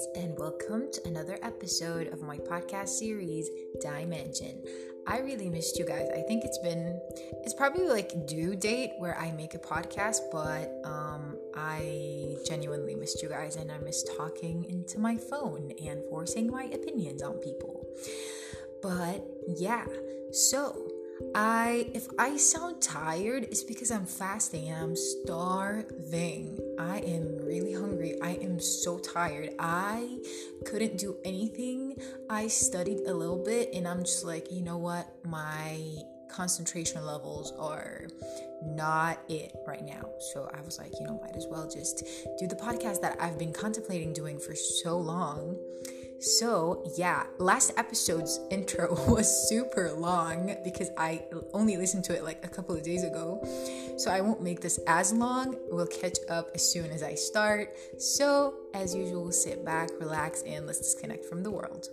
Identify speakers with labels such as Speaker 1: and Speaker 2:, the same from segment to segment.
Speaker 1: guys, and welcome to another episode of my podcast series, Dimension. I really missed you guys. I think it's been, it's probably like due date where I make a podcast, but um, I genuinely missed you guys, and I miss talking into my phone and forcing my opinions on people. But yeah, so I if I sound tired, it's because I'm fasting and I'm starving. I am really hungry. I am so tired. I couldn't do anything. I studied a little bit and I'm just like, you know what? My concentration levels are not it right now. So I was like, you know, might as well just do the podcast that I've been contemplating doing for so long so, yeah, last episode's intro was super long because I only listened to it like a couple of days ago. So, I won't make this as long. We'll catch up as soon as I start. So, as usual, sit back, relax, and let's disconnect from the world.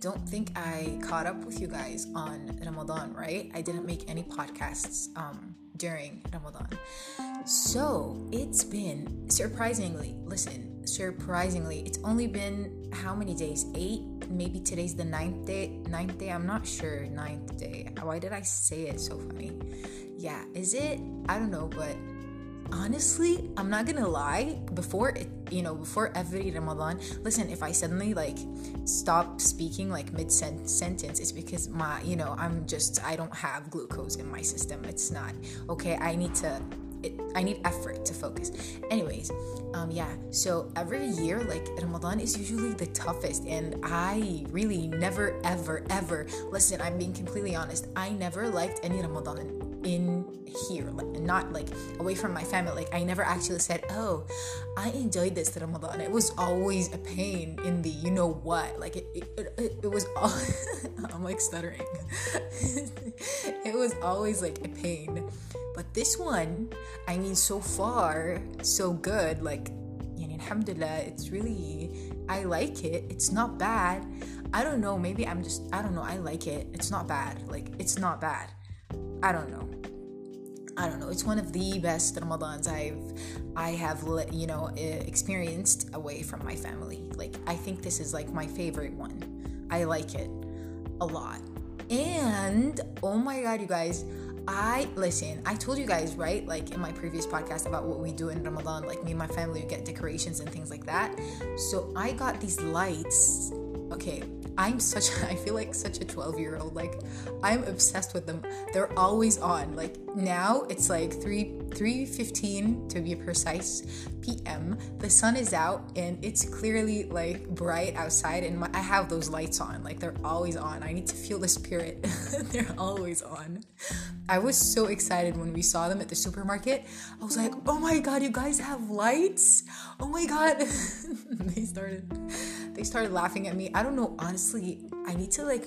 Speaker 1: Don't think I caught up with you guys on Ramadan, right? I didn't make any podcasts um, during Ramadan. So it's been surprisingly, listen, surprisingly, it's only been how many days? Eight? Maybe today's the ninth day. Ninth day, I'm not sure. Ninth day. Why did I say it so funny? Yeah, is it? I don't know, but honestly, I'm not gonna lie, before it, you know, before every Ramadan, listen, if I suddenly like stop speaking like mid sentence, it's because my, you know, I'm just, I don't have glucose in my system. It's not okay. I need to it, I need effort to focus. Anyways, um, yeah. So every year, like Ramadan is usually the toughest, and I really never, ever, ever. Listen, I'm being completely honest. I never liked any Ramadan in here, like not like away from my family. Like I never actually said, "Oh, I enjoyed this Ramadan." It was always a pain in the you know what. Like it, it, it, it was all. I'm like stuttering. it was always like a pain, but this one, I mean, so far so good. Like, alhamdulillah, it's really I like it. It's not bad. I don't know. Maybe I'm just I don't know. I like it. It's not bad. Like it's not bad. I don't know. I don't know. It's one of the best Ramadans I've I have you know experienced away from my family. Like I think this is like my favorite one. I like it a lot. And oh my god, you guys, I listen, I told you guys, right? Like in my previous podcast about what we do in Ramadan, like me and my family would get decorations and things like that. So I got these lights. Okay, I'm such I feel like such a 12 year old like I'm obsessed with them. They're always on. Like now it's like 3 3:15 to be precise p.m. the sun is out and it's clearly like bright outside and my, I have those lights on. Like they're always on. I need to feel the spirit. They're always on. I was so excited when we saw them at the supermarket. I was like oh my god you guys have lights? Oh my god. They started they started laughing at me. I don't know, honestly, I need to like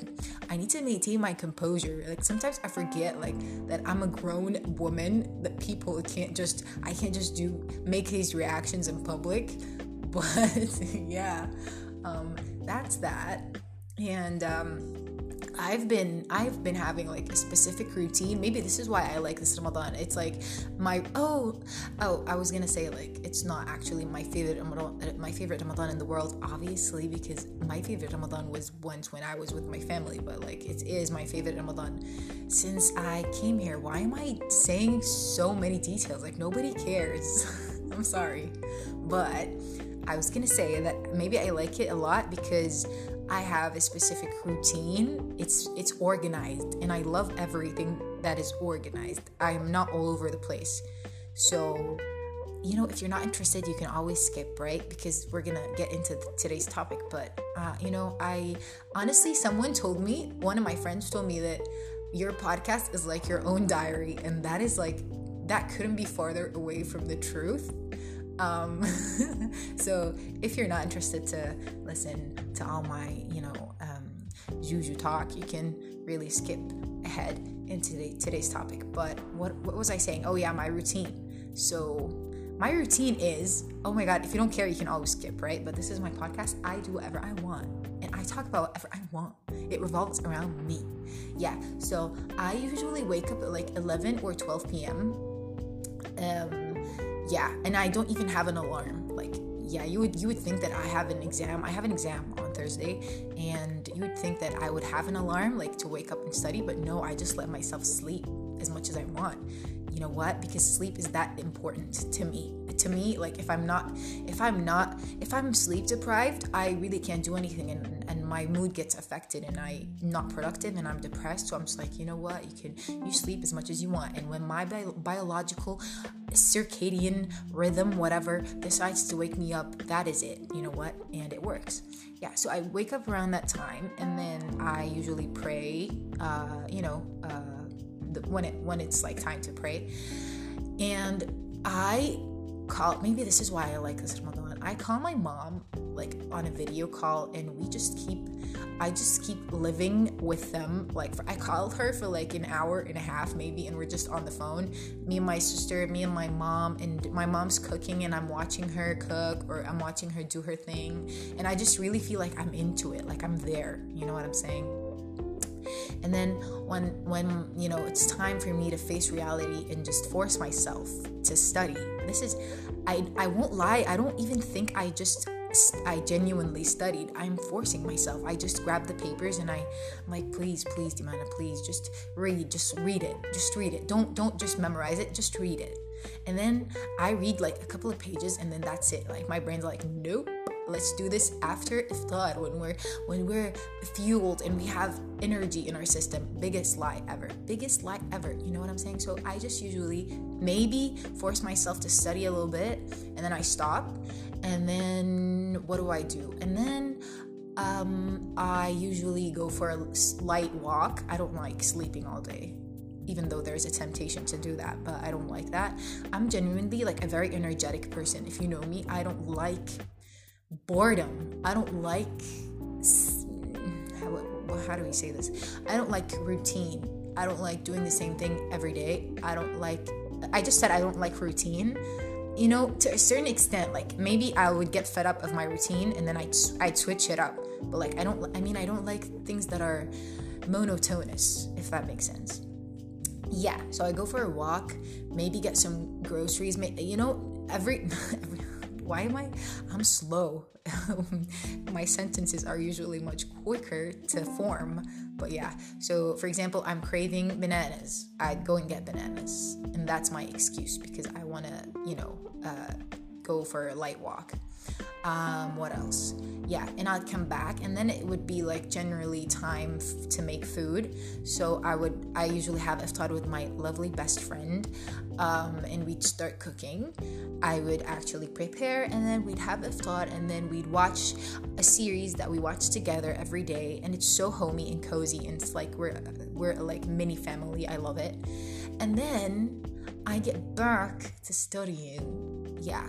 Speaker 1: I need to maintain my composure. Like sometimes I forget like that I'm a grown woman that people can't just I can't just do make these reactions in public. But yeah. Um that's that. And um I've been I've been having like a specific routine. Maybe this is why I like this Ramadan. It's like my oh oh I was gonna say like it's not actually my favorite Ramadan uh, my favorite Ramadan in the world obviously because my favorite Ramadan was once when I was with my family but like it is my favorite Ramadan since I came here. Why am I saying so many details? Like nobody cares. I'm sorry, but I was gonna say that maybe I like it a lot because I have a specific routine. It's it's organized and I love everything that is organized. I am not all over the place. So, you know, if you're not interested, you can always skip, right? Because we're to get into today's topic, but uh, you know, I honestly someone told me, one of my friends told me that your podcast is like your own diary and that is like that couldn't be farther away from the truth um, so if you're not interested to listen to all my, you know, um, juju talk, you can really skip ahead into the, today's topic. But what what was I saying? Oh yeah, my routine. So my routine is oh my god, if you don't care, you can always skip, right? But this is my podcast. I do whatever I want. And I talk about whatever I want. It revolves around me. Yeah. So I usually wake up at like 11 or 12 p.m. Um, yeah, and I don't even have an alarm. Like, yeah, you would you would think that I have an exam. I have an exam on Thursday, and you would think that I would have an alarm like to wake up and study, but no, I just let myself sleep as much as I want. You know what? Because sleep is that important to me. To me, like if I'm not, if I'm not, if I'm sleep deprived, I really can't do anything, and, and my mood gets affected, and I'm not productive, and I'm depressed. So I'm just like, you know what? You can you sleep as much as you want, and when my bi- biological circadian rhythm, whatever, decides to wake me up, that is it. You know what? And it works. Yeah. So I wake up around that time, and then I usually pray. Uh, you know. Uh, when it when it's like time to pray. And I call maybe this is why I like this Ramadan. I call my mom like on a video call and we just keep I just keep living with them. Like for, I called her for like an hour and a half maybe and we're just on the phone. Me and my sister, me and my mom and my mom's cooking and I'm watching her cook or I'm watching her do her thing and I just really feel like I'm into it. Like I'm there. You know what I'm saying? And then when when you know it's time for me to face reality and just force myself to study this is i i won't lie i don't even think i just I genuinely studied. I'm forcing myself. I just grab the papers and I, I'm like, please, please, Dimana, please, just read, just read it, just read it. Don't don't just memorize it, just read it. And then I read like a couple of pages and then that's it. Like my brain's like, nope, let's do this after iftar when we're when we're fueled and we have energy in our system biggest lie ever biggest lie ever you know what i'm saying so i just usually maybe force myself to study a little bit and then i stop and then what do i do and then um, I usually go for a light walk. I don't like sleeping all day even though there's a temptation to do that, but I don't like that. I'm genuinely like a very energetic person. If you know me, I don't like boredom. I don't like how, how do we say this? I don't like routine. I don't like doing the same thing every day. I don't like I just said I don't like routine. You know, to a certain extent, like maybe I would get fed up of my routine and then I'd, I'd switch it up. But like, I don't, I mean, I don't like things that are monotonous, if that makes sense. Yeah, so I go for a walk, maybe get some groceries. You know, every, every why am I? I'm slow. My sentences are usually much quicker to form. But yeah, so for example, I'm craving bananas. I'd go and get bananas. And that's my excuse because I want to, you know, uh, go for a light walk. Um, what else? Yeah, and I'd come back, and then it would be like generally time f- to make food. So I would, I usually have iftar with my lovely best friend, um, and we'd start cooking. I would actually prepare, and then we'd have iftar, and then we'd watch a series that we watch together every day, and it's so homey and cozy, and it's like we're we're like mini family. I love it. And then I get back to studying. Yeah,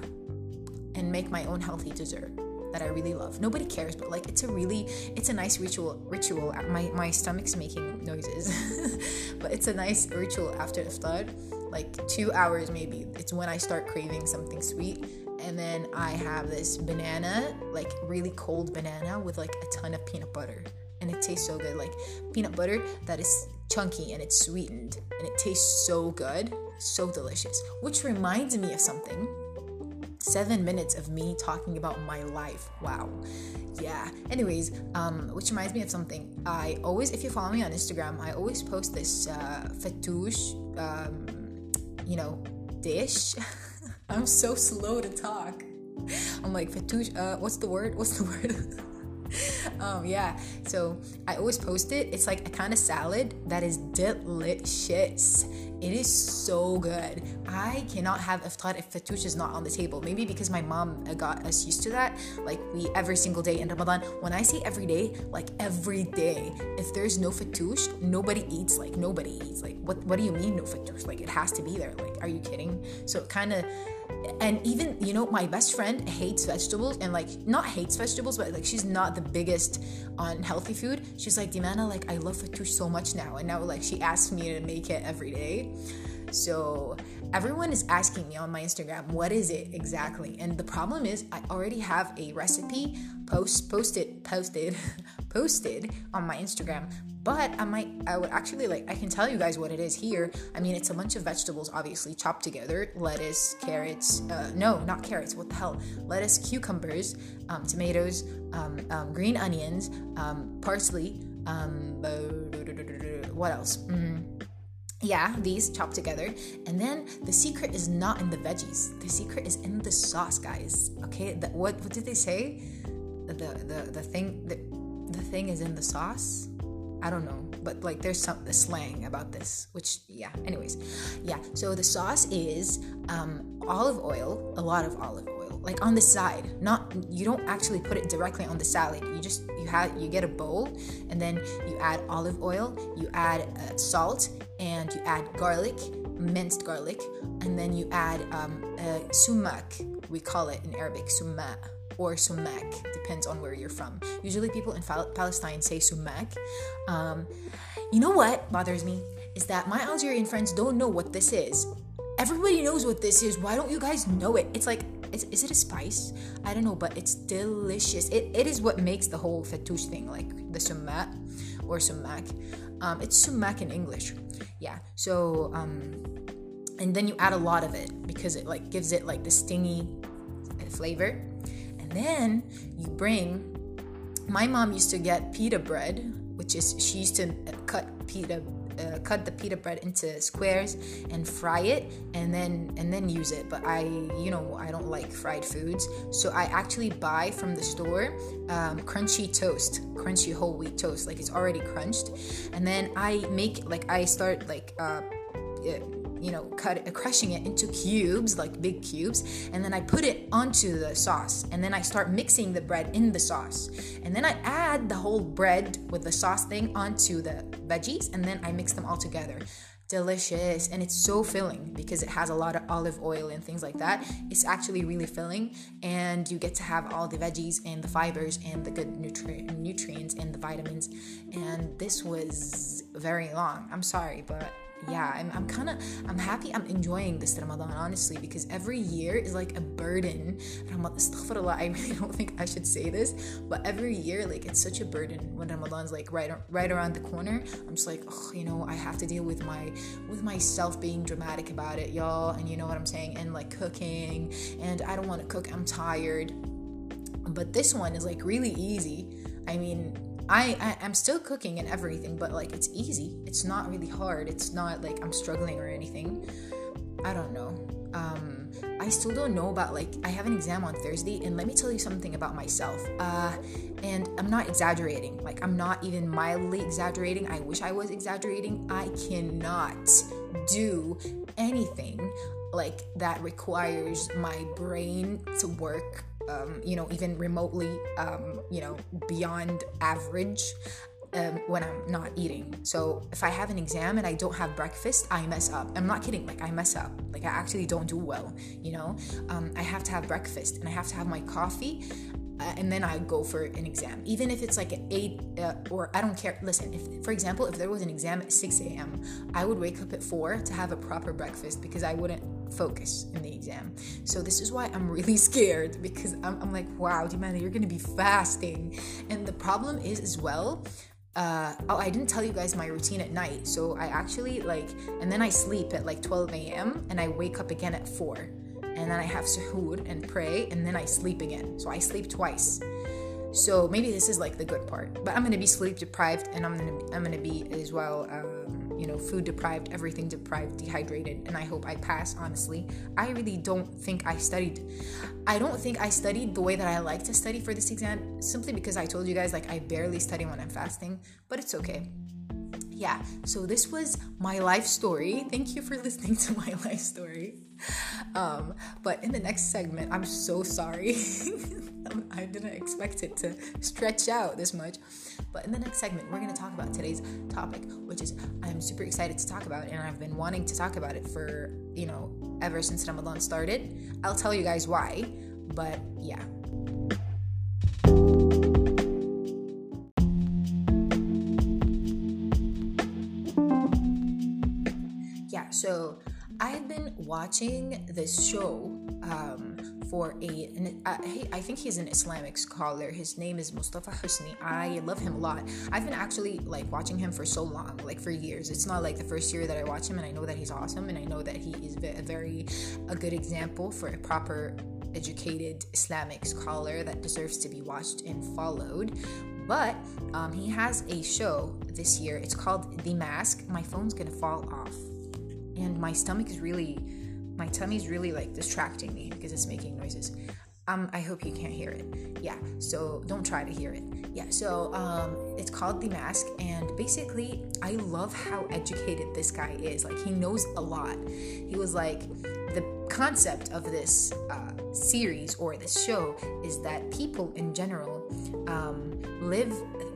Speaker 1: and make my own healthy dessert that I really love. Nobody cares, but like it's a really it's a nice ritual ritual. My my stomach's making noises. but it's a nice ritual after iftar. Like 2 hours maybe. It's when I start craving something sweet and then I have this banana, like really cold banana with like a ton of peanut butter. And it tastes so good. Like peanut butter that is chunky and it's sweetened and it tastes so good, so delicious. Which reminds me of something seven minutes of me talking about my life. Wow. Yeah. Anyways, um, which reminds me of something. I always, if you follow me on Instagram, I always post this uh, fattoush, um, you know, dish. I'm so slow to talk. I'm like fattoush. Uh, what's the word? What's the word? um, yeah. So I always post it. It's like a kind of salad that is delicious. It is so good. I cannot have iftar if fattoush is not on the table. Maybe because my mom got us used to that. Like we every single day in Ramadan. When I say every day, like every day. If there's no fattoush, nobody eats. Like nobody eats. Like what? What do you mean no fattoush? Like it has to be there. Like are you kidding? So it kind of and even you know my best friend hates vegetables and like not hates vegetables but like she's not the biggest on healthy food. She's like dimana like i love fattoush so much now. And now like she asks me to make it every day. So everyone is asking me on my Instagram, what is it exactly? And the problem is I already have a recipe post posted posted posted on my Instagram, but I might I would actually like I can tell you guys what it is here. I mean, it's a bunch of vegetables obviously chopped together, lettuce, carrots, uh, no, not carrots, what the hell? Lettuce, cucumbers, um, tomatoes, um, um, green onions, um, parsley, um, what else? Mm-hmm yeah, these chopped together. And then the secret is not in the veggies. The secret is in the sauce, guys. Okay, the, what what did they say? The the the thing the, the thing is in the sauce. I don't know, but like there's some the slang about this, which yeah. Anyways, yeah. So the sauce is um, olive oil, a lot of olive oil, like on the side. Not you don't actually put it directly on the salad. You just you have you get a bowl, and then you add olive oil, you add uh, salt, and you add garlic, minced garlic, and then you add um, uh, sumac. We call it in Arabic sumac or sumac, depends on where you're from. Usually, people in Palestine say sumac. Um, you know what bothers me is that my Algerian friends don't know what this is. Everybody knows what this is. Why don't you guys know it? It's like, is, is it a spice? I don't know, but it's delicious. It, it is what makes the whole fattoush thing, like the sumac or sumac. Um, it's sumac in English. Yeah. So, um, and then you add a lot of it because it like gives it like the stingy flavor. And then you bring. My mom used to get pita bread, which is she used to cut pita uh, cut the pita bread into squares and fry it and then and then use it. But i you know i don't like fried foods. So i actually buy from the store um, crunchy toast crunchy whole wheat toast. Like it's already crunched. And then i make like i start like uh, you know, cut it, crushing it into cubes, like big cubes, and then I put it onto the sauce, and then I start mixing the bread in the sauce, and then I add the whole bread with the sauce thing onto the veggies, and then I mix them all together delicious and it's so filling because it has a lot of olive oil and things like that. It's actually really filling and you get to have all the veggies and the fibers and the good nutri- nutrients and the vitamins. And this was very long. I'm sorry, but yeah, I'm, I'm kind of, I'm happy I'm enjoying this Ramadan, honestly, because every year is like a burden. I really don't think I should say this, but every year, like, it's such a burden when Ramadan's like right, right around the corner. I'm just like, oh, you know, I have to deal with my, with myself being dramatic about it, y'all, and you know what I'm saying, and like cooking, and I don't want to cook, I'm tired. But this one is like really easy. I mean, I, I am still cooking and everything, but like it's easy. It's not really hard. It's not like I'm struggling or anything. I don't know. Um, I still don't know about like I have an exam on Thursday, and let me tell you something about myself. Uh, and I'm not exaggerating. Like I'm not even mildly exaggerating. I wish I was exaggerating. I cannot do anything like that requires my brain to work um, you know, even remotely, um, you know, beyond average um, when I'm not eating. So if I have an exam and I don't have breakfast, I mess up. I'm not kidding. Like I mess up. Like I actually don't do well. You know, um, I have to have breakfast and I have to have my coffee. Uh, and then I go for an exam, even if it's like an eight uh, or I don't care. Listen, if for example, if there was an exam at 6 a.m., I would wake up at 4 to have a proper breakfast because I wouldn't focus in the exam. So this is why I'm really scared because I'm, I'm like, wow, Dimana, you're gonna be fasting. And the problem is as well, uh, oh, I didn't tell you guys my routine at night. So I actually like, and then I sleep at like 12 a.m. and I wake up again at 4. And then I have suhoor and pray, and then I sleep again. So I sleep twice. So maybe this is like the good part. But I'm gonna be sleep deprived, and I'm gonna I'm gonna be as well. Um, you know, food deprived, everything deprived, dehydrated, and I hope I pass, honestly. I really don't think I studied. I don't think I studied the way that I like to study for this exam, simply because I told you guys, like, I barely study when I'm fasting, but it's okay. Yeah, so this was my life story. Thank you for listening to my life story. Um, but in the next segment, I'm so sorry. I didn't expect it to stretch out this much. But in the next segment, we're going to talk about today's topic, which is I'm super excited to talk about, and I've been wanting to talk about it for, you know, ever since Ramadan started. I'll tell you guys why, but yeah. Watching this show um, for a, an, uh, he, I think he's an Islamic scholar. His name is Mustafa Husni. I love him a lot. I've been actually like watching him for so long, like for years. It's not like the first year that I watch him, and I know that he's awesome, and I know that he is a very a good example for a proper educated Islamic scholar that deserves to be watched and followed. But um, he has a show this year. It's called The Mask. My phone's gonna fall off, and my stomach is really, my tummy's really like distracting me because it's making noises. Um, I hope you can't hear it. Yeah, so don't try to hear it. Yeah, so um, it's called The Mask, and basically, I love how educated this guy is. Like, he knows a lot. He was like, the concept of this uh, series or this show is that people in general um, live,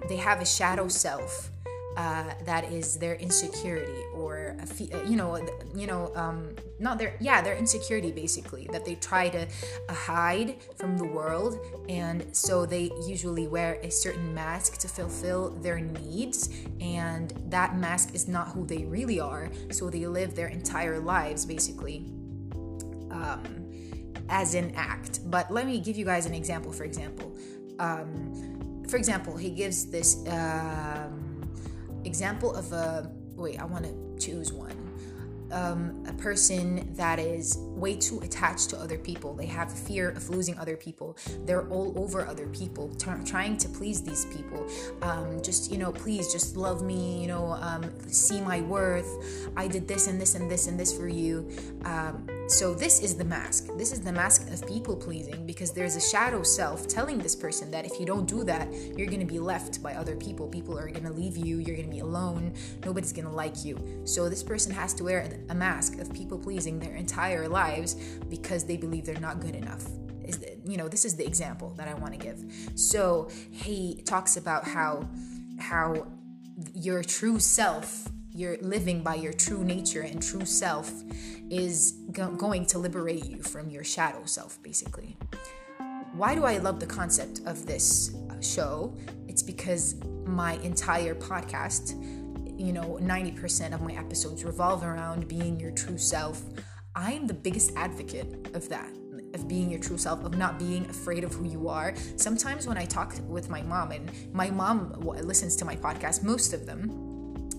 Speaker 1: they have a shadow self. Uh, that is their insecurity or fe- uh, you know you know um, not their yeah their insecurity basically that they try to uh, hide from the world and so they usually wear a certain mask to fulfill their needs and that mask is not who they really are so they live their entire lives basically um, as an act. But let me give you guys an example. For example, um, for example, he gives this um, example of a wait. I want to choose one. Um, a person that is way too attached to other people. They have fear of losing other people. They're all over other people, t- trying to please these people. Um, just, you know, please just love me, you know, um, see my worth. I did this and this and this and this for you. So, this is the mask. This is the mask of people pleasing because there's a shadow self telling this person that if you don't do that, you're going to be left by other people. People are going to leave you. You're going to be alone. Nobody's going to like you. So, this person has to wear a mask of people pleasing their entire lives because they believe they're not good enough. Is you know, this is the example that I want to give. So, he talks about how how your true self you're living by your true nature and true self is go- going to liberate you from your shadow self, basically. Why do I love the concept of this uh, show? It's because my entire podcast, you know, 90% of my episodes revolve around being your true self. I am the biggest advocate of that of being your true self, of not being afraid of who you are. Sometimes when I talk with my mom, and my mom listens to my podcast, most of them,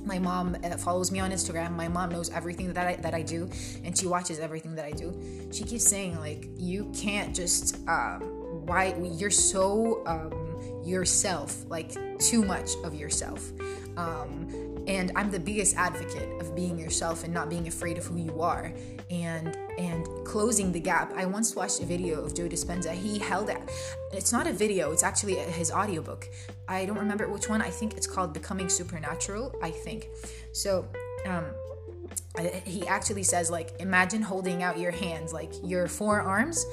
Speaker 1: my mom uh, follows me on Instagram. My mom knows everything that I that I do, and she watches everything that I do. She keeps saying like, you can't just um, why you're so um, yourself, like too much of yourself. Um, and I'm the biggest advocate of being yourself and not being afraid of who you are and and closing the gap. I once watched a video of Joe Dispenza. He held it. It's not a video, it's actually his audiobook. I don't remember which one. I think it's called Becoming Supernatural, I think. So, um he actually says like imagine holding out your hands like your forearms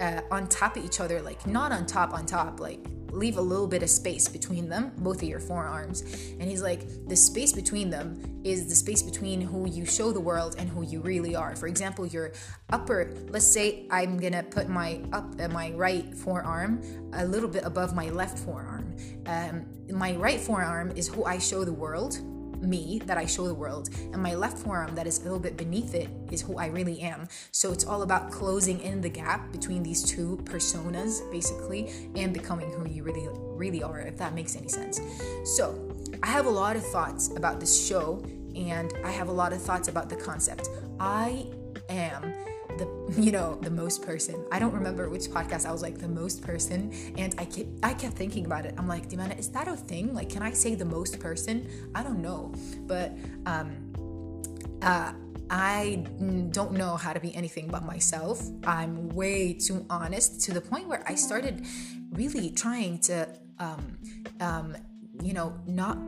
Speaker 1: uh, on top of each other like not on top on top like leave a little bit of space between them, both of your forearms. And he's like, the space between them is the space between who you show the world and who you really are. For example, your upper, let's say I'm gonna put my up uh, my right forearm a little bit above my left forearm. Um, my right forearm is who I show the world me that I show the world, and my left forearm that is a little bit beneath it is who I really am. So it's all about closing in the gap between these two personas, basically, and becoming who you really, really are, if that makes any sense. So I have a lot of thoughts about this show, and I have a lot of thoughts about the concept. I am the you know the most person. I don't remember which podcast i was like the most person and i kept i kept thinking about it. I'm like dimana is that a thing? Like can i say the most person? I don't know. But um uh I don't know how to be anything but myself. I'm way too honest to the point where I started really trying to, um, um, you know, not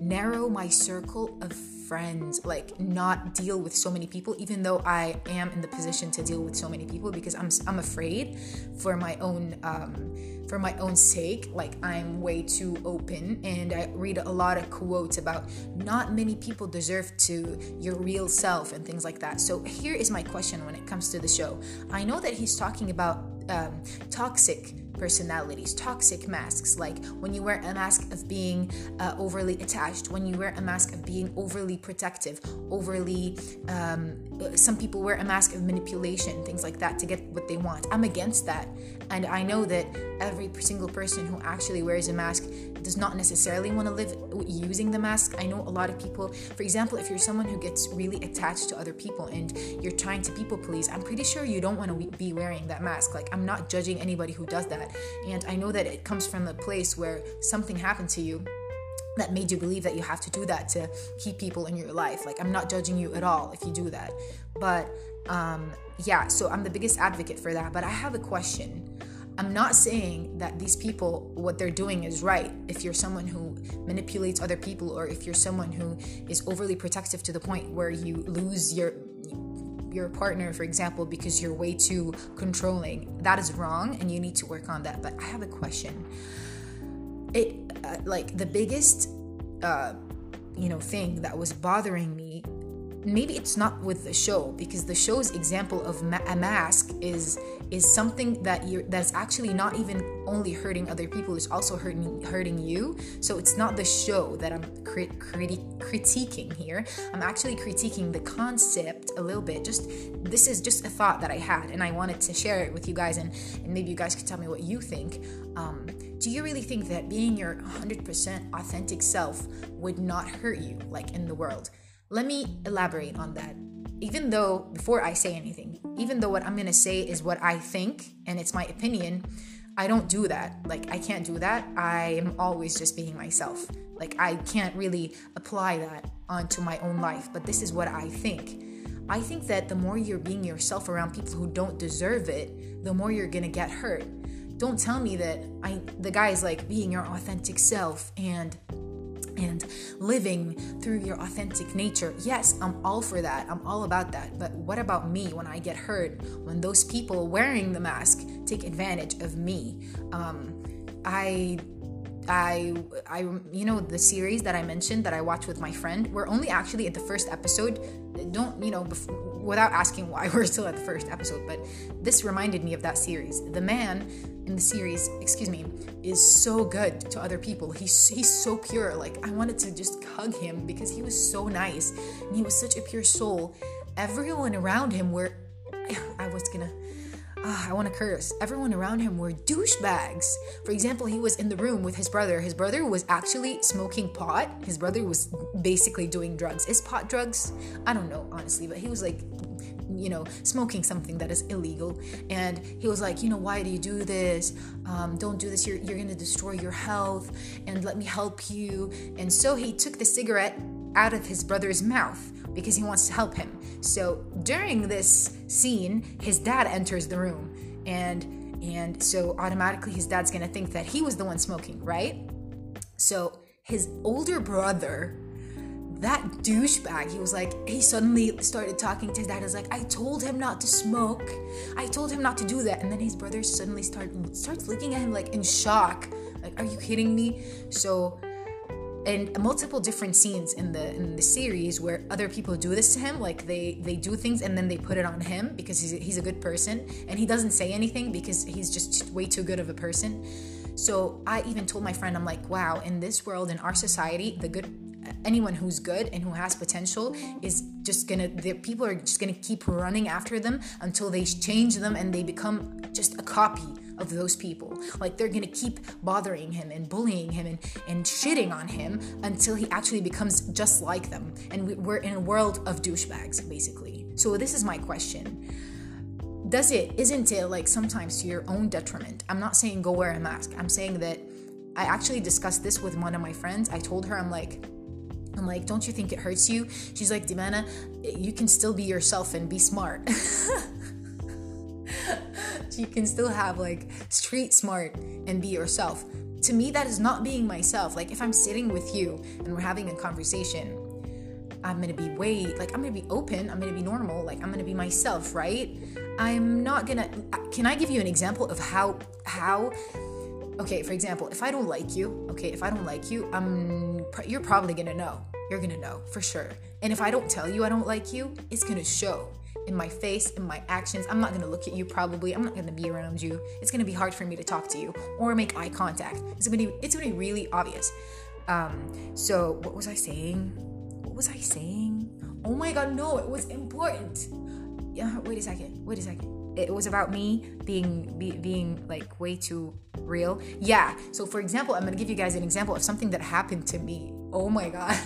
Speaker 1: narrow my circle of friends, like not deal with so many people, even though I am in the position to deal with so many people because I'm I'm afraid for my own um, for my own sake. Like I'm way too open, and I read a lot of quotes about not many people deserve to your real self and things like that. So here is my question when it comes to the show. I know that he's talking about um, toxic personalities, toxic masks, like when you wear a mask of being uh, overly attached, when you wear a mask of being overly protective, overly, um, some people wear a mask of manipulation, things like that to get what they want. I'm against that. And I know that every single person who actually wears a mask does not necessarily want to live using the mask. I know a lot of people, for example, if you're someone who gets really attached to other people and you're trying to people please, I'm pretty sure you don't want to be wearing that mask. Like, I'm not judging anybody who does that. And I know that it comes from a place where something happened to you that made you believe that you have to do that to keep people in your life. Like, I'm not judging you at all if you do that. But um, yeah, so I'm the biggest advocate for that. But I have a question. I'm not saying that these people, what they're doing is right. If you're someone who manipulates other people, or if you're someone who is overly protective to the point where you lose your your partner, for example, because you're way too controlling, that is wrong, and you need to work on that. But I have a question. It uh, like the biggest, uh, you know, thing that was bothering me maybe it's not with the show because the show's example of ma- a mask is is something that you're that's actually not even only hurting other people it's also hurting hurting you. So it's not the show that i'm crit- criti- critiquing here. I'm actually critiquing the concept a little bit. Just this is just a thought that i had and i wanted to share it with you guys and, and maybe you guys could tell me what you think. Um, do you really think that being your 100% authentic self would not hurt you like in the world let me elaborate on that. Even though, before I say anything, even though what I'm gonna say is what I think and it's my opinion, I don't do that. Like, I can't do that. I am always just being myself. Like, I can't really apply that onto my own life, but this is what I think. I think that the more you're being yourself around people who don't deserve it, the more you're gonna get hurt. Don't tell me that I the guy is like being your authentic self and and living through your authentic nature. Yes, I'm all for that. I'm all about that. But what about me when I get hurt? When those people wearing the mask take advantage of me? Um, I I I you know the series that I mentioned that I watched with my friend. We're only actually at the first episode. Don't you know without asking why we're still at the first episode, but this reminded me of that series. The man in the series, excuse me, is so good to other people. He's he's so pure. Like I wanted to just hug him because he was so nice and he was such a pure soul. Everyone around him were I was gonna uh, I want to curse. Everyone around him were douchebags. For example, he was in the room with his brother. His brother was actually smoking pot. His brother was basically doing drugs. Is pot drugs? I don't know, honestly, but he was like you know, smoking something that is illegal. And he was like, you know, why do you do this? Um, don't do this. You're, you're going to destroy your health and let me help you. And so he took the cigarette out of his brother's mouth because he wants to help him. So during this scene, his dad enters the room and and so automatically his dad's going to think that he was the one smoking, right? So his older brother that douchebag, he was like, he suddenly started talking to his dad. He was like, I told him not to smoke. I told him not to do that. And then his brother suddenly start, starts looking at him like in shock. Like, are you kidding me? So, and multiple different scenes in the in the series where other people do this to him like they they do things and then they put it on him because he's, he's a good person and he doesn't say anything because he's just way too good of a person. So i even told my friend i'm like wow in this world in our society the good anyone who's good and who has potential is just gonna the people are just gonna keep running after them until they change them and they become just a copy of those people. Like they're gonna keep bothering him and bullying him and, and shitting on him until he actually becomes just like them. And we're in a world of douchebags basically. So this is my question. Does it isn't it like sometimes to your own detriment? I'm not saying go wear a mask. I'm saying that i actually discussed this with one of my friends. I told her i'm like I'm like, don't you think it hurts you? She's like, Dimana, you can still be yourself and be smart. you can still have like street smart and be yourself. To me, that is not being myself. Like, if I'm sitting with you and we're having a conversation, I'm gonna be way, like, I'm gonna be open, I'm gonna be normal, like, I'm gonna be myself, right? I'm not gonna, can I give you an example of how, how, okay, for example, if I don't like you, okay, if I don't like you, I'm you're probably gonna know. You're gonna know for sure. And if I don't tell you I don't like you, it's gonna show in my face, in my actions. I'm not gonna look at you probably. I'm not gonna be around you. It's gonna be hard for me to talk to you or make eye contact. It's gonna be it's gonna be really obvious. Um, so what was I saying? What was I saying? Oh my god, no, it was important. Yeah, wait a second. Wait a second. It was about me being be, being like way too real. Yeah. So for example, I'm gonna give you guys an example of something that happened to me. Oh my god.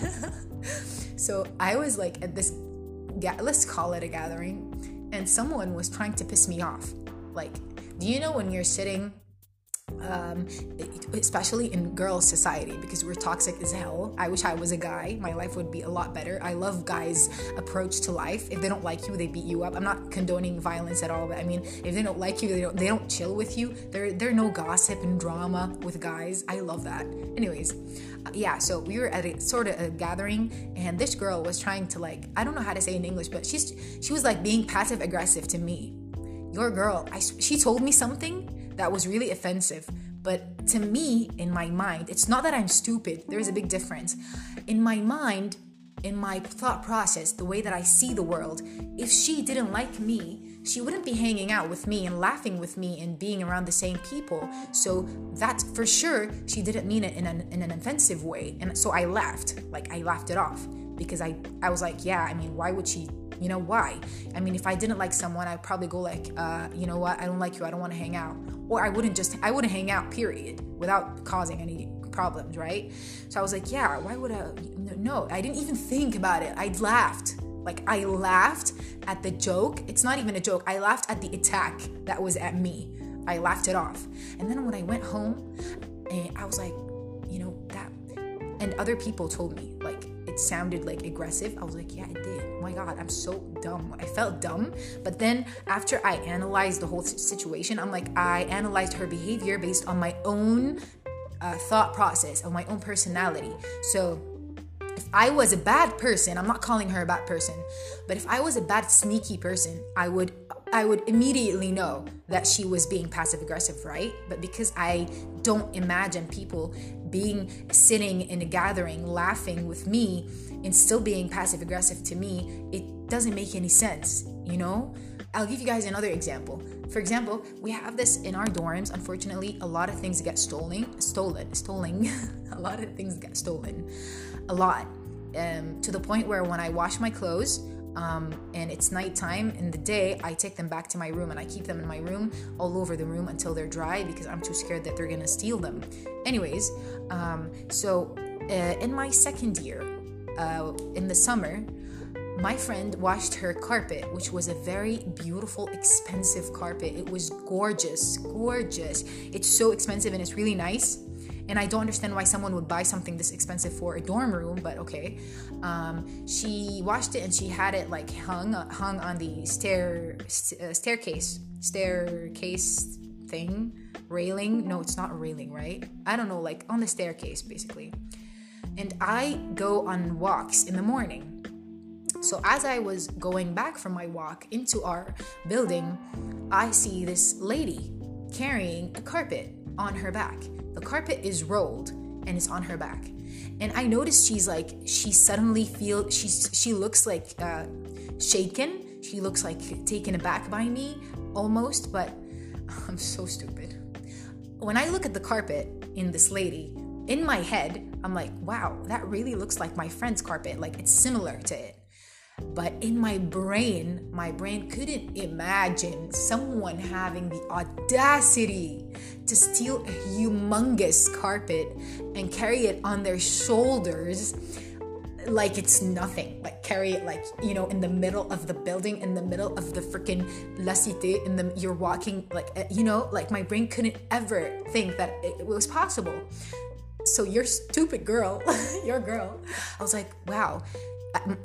Speaker 1: so I was like at this let's call it a gathering, and someone was trying to piss me off. Like, do you know when you're sitting um, especially in girls' society because we're toxic as hell. I wish I was a guy. My life would be a lot better. I love guys' approach to life. If they don't like you, they beat you up. I'm not condoning violence at all, but I mean, if they don't like you, they don't they don't chill with you. There there no gossip and drama with guys. I love that. Anyways, uh, yeah. So we were at a sort of a gathering, and this girl was trying to like I don't know how to say in English, but she's she was like being passive aggressive to me. Your girl, I, she told me something that was really offensive. But to me, in my mind, it's not that I'm stupid, there's a big difference. In my mind, in my thought process, the way that I see the world, if she didn't like me, she wouldn't be hanging out with me and laughing with me and being around the same people. So that's for sure, she didn't mean it in an, in an offensive way. And so I laughed, like I laughed it off because I, I was like, yeah, I mean, why would she you know why? I mean if i didn't like someone i'd probably go like uh, you know what? I don't like you. I don't want to hang out. Or i wouldn't just i wouldn't hang out period without causing any problems right? So i was like yeah why would i no i didn't even think about it. I laughed. Like i laughed at the joke. It's not even a joke. I laughed at the attack that was at me. I laughed it off. And then when i went home eh, i was like you know that and other people told me like sounded like aggressive i was like yeah it did. Oh my god i'm so dumb. I felt dumb but then after i analyzed the whole situation i'm like i analyzed her behavior based on my own uh, thought process of my own personality. So if I was a bad person, I'm not calling her a bad person, but if I was a bad sneaky person, I would I would immediately know that she was being passive aggressive, right? But because I don't imagine people being sitting in a gathering laughing with me and still being passive aggressive to me, it doesn't make any sense, you know? I'll give you guys another example. For example, we have this in our dorms. Unfortunately, a lot of things get stolen, stolen, stolen. a lot of things get stolen, a lot. Um, to the point where when I wash my clothes, um, and it's nighttime in the day, I take them back to my room and I keep them in my room all over the room until they're dry because I'm too scared that they're gonna steal them. Anyways, um, so uh, in my second year, uh, in the summer, my friend washed her carpet, which was a very beautiful, expensive carpet. It was gorgeous, gorgeous. It's so expensive and it's really nice. And I don't understand why someone would buy something this expensive for a dorm room, but okay. Um, she washed it and she had it like hung hung on the stair st- uh, staircase staircase thing railing. No, it's not railing, right? I don't know, like on the staircase basically. And I go on walks in the morning. So as I was going back from my walk into our building, I see this lady carrying a carpet on her back. The carpet is rolled and it's on her back. And I noticed she's like she suddenly feels she's she looks like uh, shaken. She looks like taken aback by me almost, but I'm so stupid. When I look at the carpet in this lady, in my head, I'm like, wow, that really looks like my friend's carpet. Like it's similar to it. But in my brain, my brain couldn't imagine someone having the audacity to steal a humongous carpet and carry it on their shoulders like it's nothing. Like carry it like, you know, in the middle of the building, in the middle of the freaking La Cité, in the you're walking like eh, you know, like my brain couldn't ever think that it was possible. So your stupid girl, your girl. I was like, wow,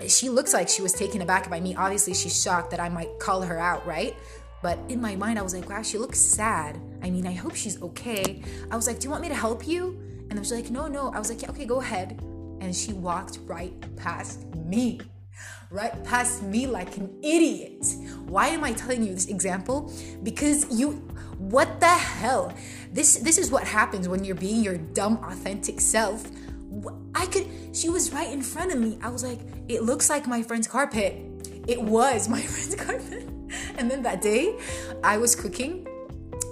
Speaker 1: she looks like she was taken aback by me. Obviously, she's shocked that I might call her out, right? But in my mind, I was like, wow, she looks sad. I mean, I hope she's okay. I was like, do you want me to help you? And I was like, no, no. I was like, yeah, okay, go ahead. And she walked right past me, right past me like an idiot. Why am I telling you this example? Because you, what the hell? This this is what happens when you're being your dumb, authentic self I could, she was right in front of me. I was like, it looks like my friend's carpet. It was my friend's carpet. And then that day, I was cooking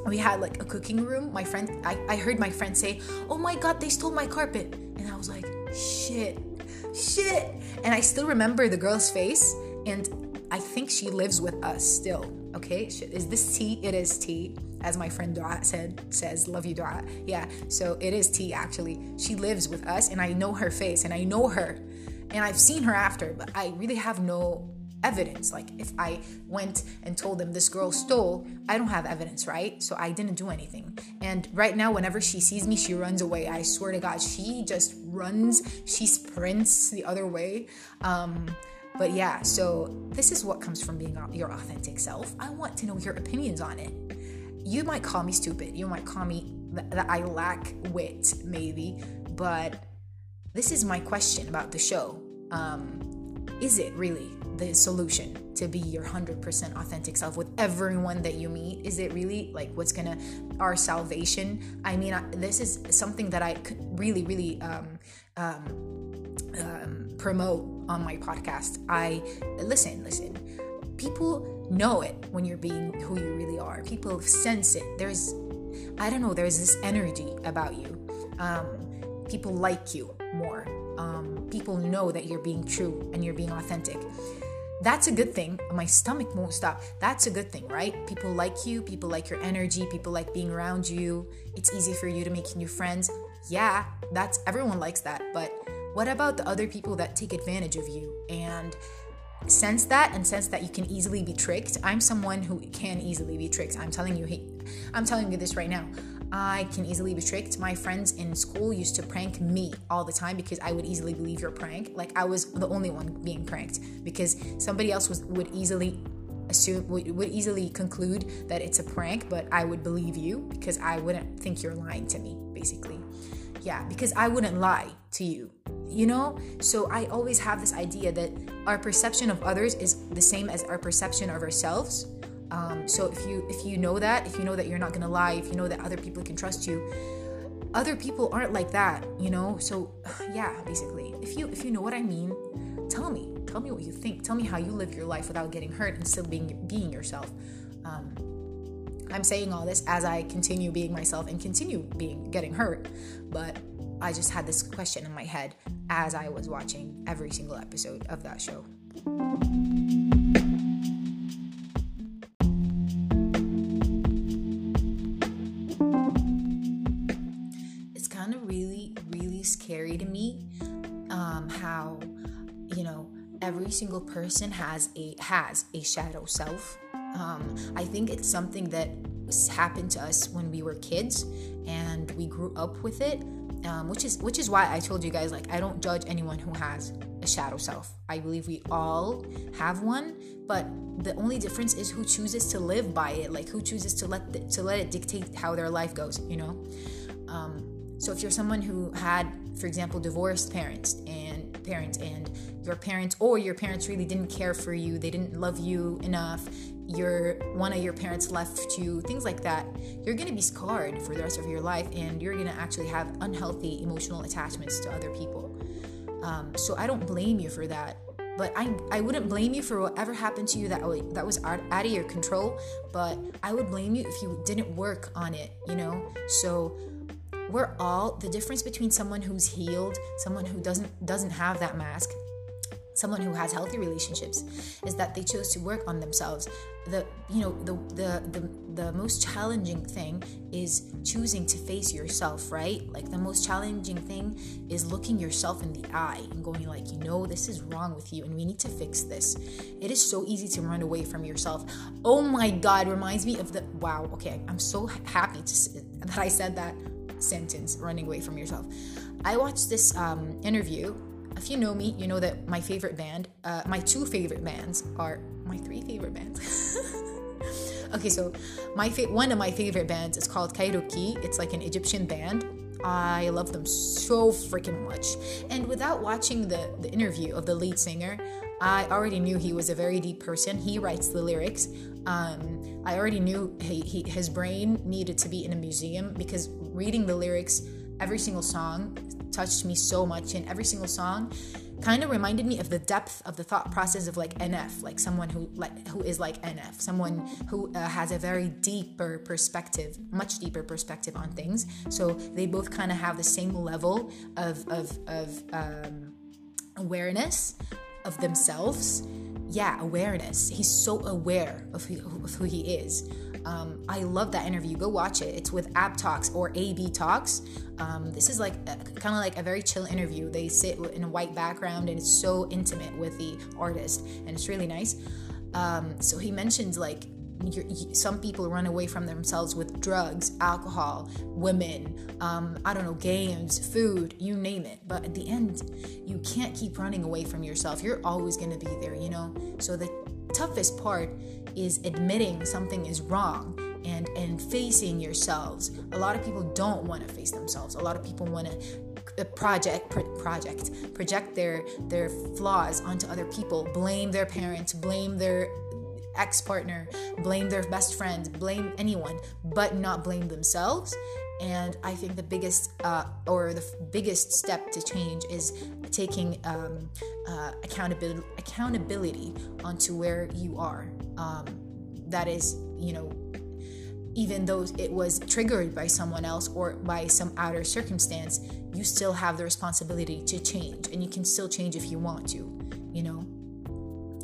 Speaker 1: we had like a cooking room. My friend, I, I heard my friend say, Oh my God, they stole my carpet. And I was like, Shit, shit. And I still remember the girl's face. And I think she lives with us still. Okay, is this T? It is T, as my friend Dua said says. Love you, Dua. Yeah, so it is T actually. She lives with us, and I know her face, and I know her, and I've seen her after, but I really have no evidence. Like if I went and told them this girl stole, I don't have evidence, right? So I didn't do anything. And right now, whenever she sees me, she runs away. I swear to God, she just runs. She sprints the other way. Um, but yeah, so this is what comes from being your authentic self. I want to know your opinions on it. You might call me stupid. You might call me that I lack wit, maybe. But this is my question about the show. Um, is it really the solution to be your 100% authentic self with everyone that you meet? Is it really like what's gonna, our salvation? I mean, I, this is something that I could really, really um, um, um, promote on my podcast. I listen, listen. People know it when you're being who you really are. People sense it. There's, I don't know, there's this energy about you. Um, people like you more. Um, people know that you're being true and you're being authentic. That's a good thing. My stomach won't stop. That's a good thing, right? People like you, people like your energy, people like being around you. It's easy for you to make new friends. Yeah, that's everyone likes that, but what about the other people that take advantage of you and sense that and sense that you can easily be tricked? I'm someone who can easily be tricked. I'm telling you, hey, I'm telling you this right now. I can easily be tricked. My friends in school used to prank me all the time because I would easily believe your prank. Like I was the only one being pranked because somebody else was would easily assume would, would easily conclude that it's a prank, but I would believe you because I wouldn't think you're lying to me, basically. Yeah, because I wouldn't lie to you you know? So i always have this idea that our perception of others is the same as our perception of ourselves. Um, so if you if you know that if you know that you're not gonna lie if you know that other people can trust you other people aren't like that you know? So yeah basically. If you if you know what i mean tell me. Tell me what you think. Tell me how you live your life without getting hurt and still being being yourself. Um, i'm saying all this as i continue being myself and continue being getting hurt but I just had this question in my head as I was watching every single episode of that show. It's kind of really, really scary to me um, how, you know, every single person has a has a shadow self. Um, I think it's something that happened to us when we were kids and we grew up with it um, which is which is why I told you guys like I don't judge anyone who has a shadow self. I believe we all have one, but the only difference is who chooses to live by it, like who chooses to let the, to let it dictate how their life goes. You know, um, so if you're someone who had, for example, divorced parents and parents and your parents or your parents really didn't care for you, they didn't love you enough, your one of your parents left you, things like that, you're gonna be scarred for the rest of your life, and you're gonna actually have unhealthy emotional attachments to other people. Um, so I don't blame you for that, but I I wouldn't blame you for whatever happened to you that that was out, out of your control. But I would blame you if you didn't work on it, you know. So we're all the difference between someone who's healed, someone who doesn't doesn't have that mask, someone who has healthy relationships is that they chose to work on themselves. The you know the the the, the most challenging thing is choosing to face yourself right? Like the most challenging thing is looking yourself in the eye and going like you know this is wrong with you and we need to fix this. It is so easy to run away from yourself. Oh my god reminds me of the wow okay i'm so happy to that i said that sentence running away from yourself. I watched this um, interview if you know me, you know that my favorite band, uh, my two favorite bands are my three favorite bands. okay, so my fa- one of my favorite bands is called Cairokee. It's like an Egyptian band. I love them so freaking much. And without watching the, the interview of the lead singer, I already knew he was a very deep person. He writes the lyrics. Um, I already knew he, he, his brain needed to be in a museum because reading the lyrics, every single song touched me so much, and every single song kind of reminded me of the depth of the thought process of like NF, like someone who like who is like NF, someone who uh, has a very deeper perspective, much deeper perspective on things. So they both kind of have the same level of of of um, awareness of themselves. Yeah, awareness. He's so aware of who, of who he is. Um, I love that interview. Go watch it. It's with Ab Talks or AB Talks. Um, this is like kind of like a very chill interview. They sit in a white background and it's so intimate with the artist, and it's really nice. Um, so he mentions like some people run away from themselves with drugs, alcohol, women, um, I don't know, games, food, you name it. But at the end, you can't keep running away from yourself. You're always going to be there, you know? So the toughest part is admitting something is wrong and and facing yourselves. A lot of people don't want to face themselves. A lot of people want to project project project their their flaws onto other people blame their parents blame their ex-partner blame their best friend blame anyone but not blame themselves. And i think the biggest uh, or the biggest step to change is taking um, uh, accountability accountability onto where you are. Um, that is you know even though it was triggered by someone else or by some outer circumstance you still have the responsibility to change and you can still change if you want to you know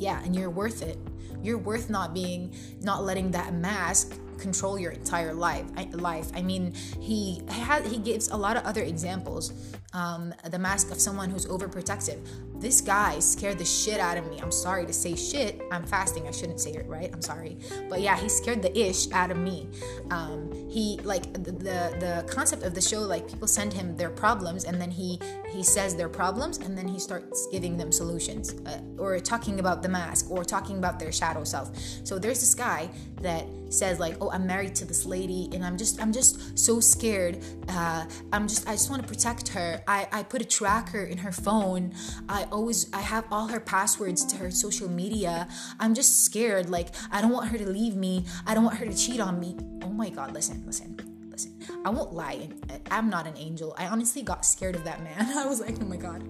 Speaker 1: yeah and you're worth it you're worth not being not letting that mask control your entire life. I, life. I mean, he had he gives a lot of other examples. Um, the mask of someone who's overprotective. This guy scared the shit out of me. I'm sorry to say shit. I'm fasting. I shouldn't say it, right? I'm sorry, but yeah, he scared the ish out of me. Um, he like the, the the concept of the show. Like people send him their problems, and then he he says their problems, and then he starts giving them solutions, uh, or talking about the mask, or talking about their shadow self. So there's this guy that says like, "Oh, I'm married to this lady, and I'm just I'm just so scared. Uh, I'm just I just want to protect her. I I put a tracker in her phone. I always I have all her passwords to her social media. I'm just scared. Like I don't want her to leave me. I don't want her to cheat on me. Oh my God! Listen, listen." Listen, I won't lie. I'm not an angel. I honestly got scared of that man. I was like, oh my god,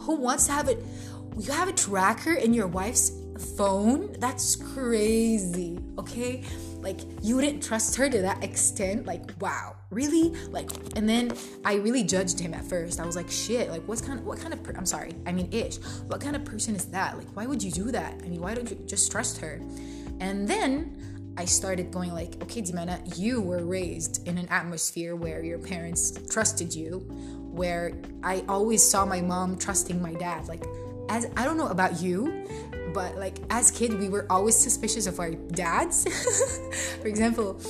Speaker 1: who wants to have it? You have a tracker in your wife's phone? That's crazy. Okay, like you wouldn't trust her to that extent like wow really? Like and then i really judged him at first. I was like shit like what's kind of what kind of per- i'm sorry i mean ish what kind of person is that? Like why would you do that? I mean why don't you just trust her? And then I started going like, okay, Dimana, you were raised in an atmosphere where your parents trusted you, where I always saw my mom trusting my dad. Like, as I don't know about you, but like as kids we were always suspicious of our dads. For example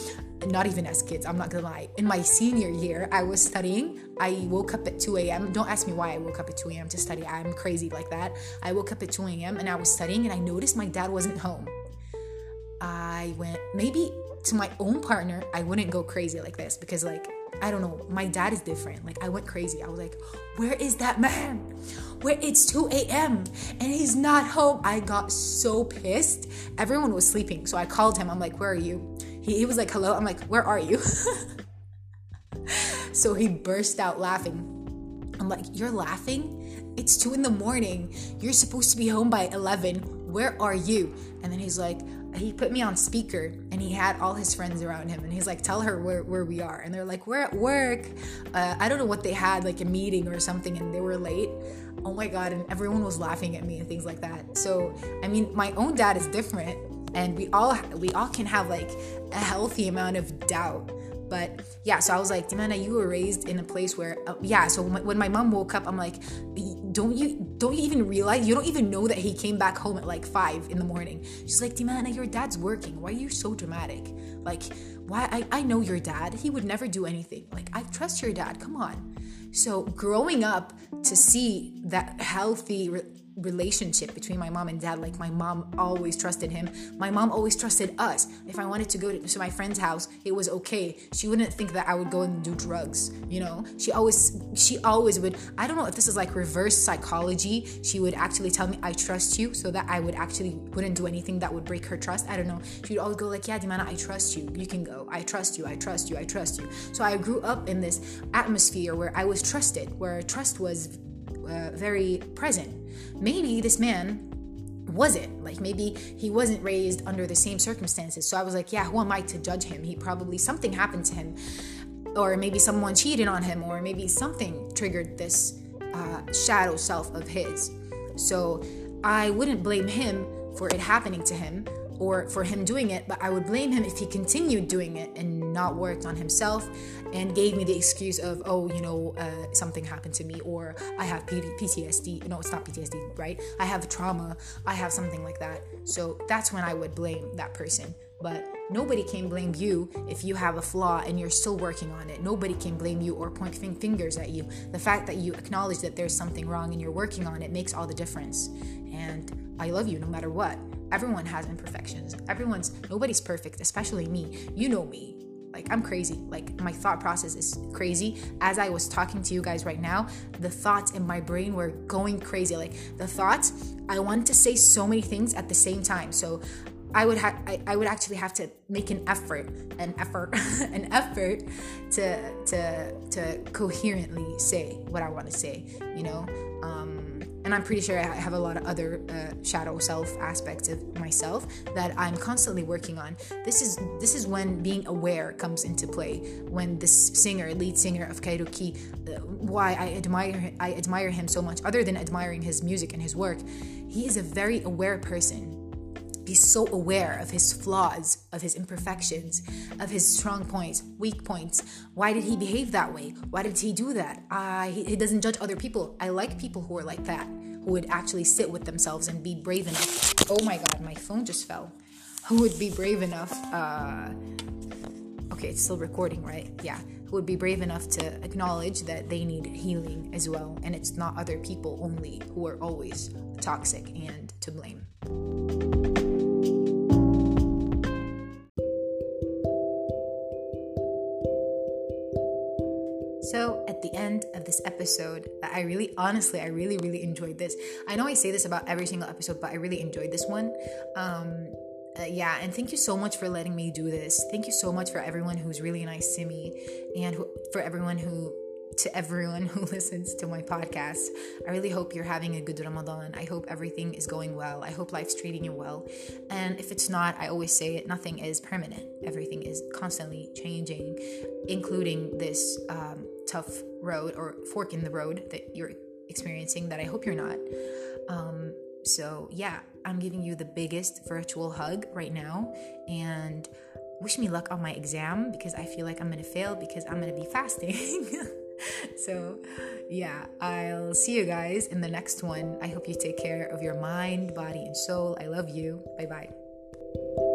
Speaker 1: not even as kids i'm not gonna lie. In my senior year i was studying. I woke up at 2 a.m don't ask me why i woke up at 2 a.m to study. I'm crazy like that. I woke up at 2 a.m and i was studying and i noticed my dad wasn't home. I went maybe to my own partner i wouldn't go crazy like this because like I don't know. My dad is different. Like I went crazy. I was like, "Where is that man? Where it's 2 a.m. and he's not home." I got so pissed. Everyone was sleeping, so I called him. I'm like, "Where are you?" He, he was like, "Hello." I'm like, "Where are you?" so he burst out laughing. I'm like, "You're laughing? It's two in the morning. You're supposed to be home by 11. Where are you?" And then he's like, he put me on speaker and he had all his friends around him and he's like tell her where, where we are. And they're like we're at work. Uh, i don't know what they had like a meeting or something and they were late. Oh my god and everyone was laughing at me and things like that. So i mean my own dad is different and we all we all can have like a healthy amount of doubt. But yeah, so I was like, Dimana, you were raised in a place where, uh, yeah. So when my mom woke up, I'm like, don't you don't you even realize you don't even know that he came back home at like five in the morning? She's like, Dimana, your dad's working. Why are you so dramatic? Like, why? I I know your dad. He would never do anything. Like, I trust your dad. Come on. So growing up to see that healthy relationship between my mom and dad. Like my mom always trusted him. My mom always trusted us. If I wanted to go to, my friend's house, it was okay. She wouldn't think that I would go and do drugs. You know, she always she always would. I don't know if this is like reverse psychology. She would actually tell me I trust you, so that I would actually wouldn't do anything that would break her trust. I don't know. She would always go like, Yeah, Dimana, I trust you. You can go. I trust you. I trust you. I trust you. So I grew up in this atmosphere where I was trusted, where trust was uh, very present. Maybe this man wasn't like maybe he wasn't raised under the same circumstances. So i was like yeah who am i to judge him? He probably something happened to him. Or maybe someone cheated on him or maybe something triggered this uh, shadow self of his. So i wouldn't blame him for it happening to him or for him doing it, but I would blame him if he continued doing it and not worked on himself and gave me the excuse of, oh, you know, uh, something happened to me or I have PTSD. No, it's not PTSD, right? I have trauma. I have something like that. So that's when I would blame that person. But nobody can blame you if you have a flaw and you're still working on it. Nobody can blame you or point fingers at you. The fact that you acknowledge that there's something wrong and you're working on it makes all the difference. And I love you no matter what. Everyone has imperfections. Everyone's nobody's perfect, especially me. You know me. Like I'm crazy. Like my thought process is crazy. As I was talking to you guys right now, the thoughts in my brain were going crazy. Like the thoughts, I want to say so many things at the same time. So I would have I, I would actually have to make an effort, an effort, an effort to to to coherently say what I want to say, you know. Um, and I'm pretty sure I have a lot of other uh, shadow self aspects of myself that I'm constantly working on. This is this is when being aware comes into play. When this singer, lead singer of Cairokee, uh, why I admire I admire him so much. Other than admiring his music and his work, he is a very aware person He's so aware of his flaws, of his imperfections, of his strong points, weak points. Why did he behave that way? Why did he do that? Uh, he, he doesn't judge other people. I like people who are like that, who would actually sit with themselves and be brave enough. Oh my god, my phone just fell. Who would be brave enough? Uh, okay, it's still recording, right? Yeah. Who would be brave enough to acknowledge that they need healing as well, and it's not other people only who are always toxic and to blame. The end of this episode, that I really, honestly, I really, really enjoyed this. I know I say this about every single episode, but I really enjoyed this one. Um, uh, yeah, and thank you so much for letting me do this. Thank you so much for everyone who's really nice to me, and who, for everyone who to everyone who listens to my podcast. I really hope you're having a good Ramadan. I hope everything is going well. I hope life's treating you well. And if it's not, I always say it nothing is permanent, everything is constantly changing, including this um, tough road or fork in the road that you're experiencing that I hope you're not. Um, so, yeah, I'm giving you the biggest virtual hug right now. And wish me luck on my exam because I feel like I'm gonna fail because I'm gonna be fasting. so, yeah, I'll see you guys in the next one. I hope you take care of your mind, body, and soul. I love you. Bye bye.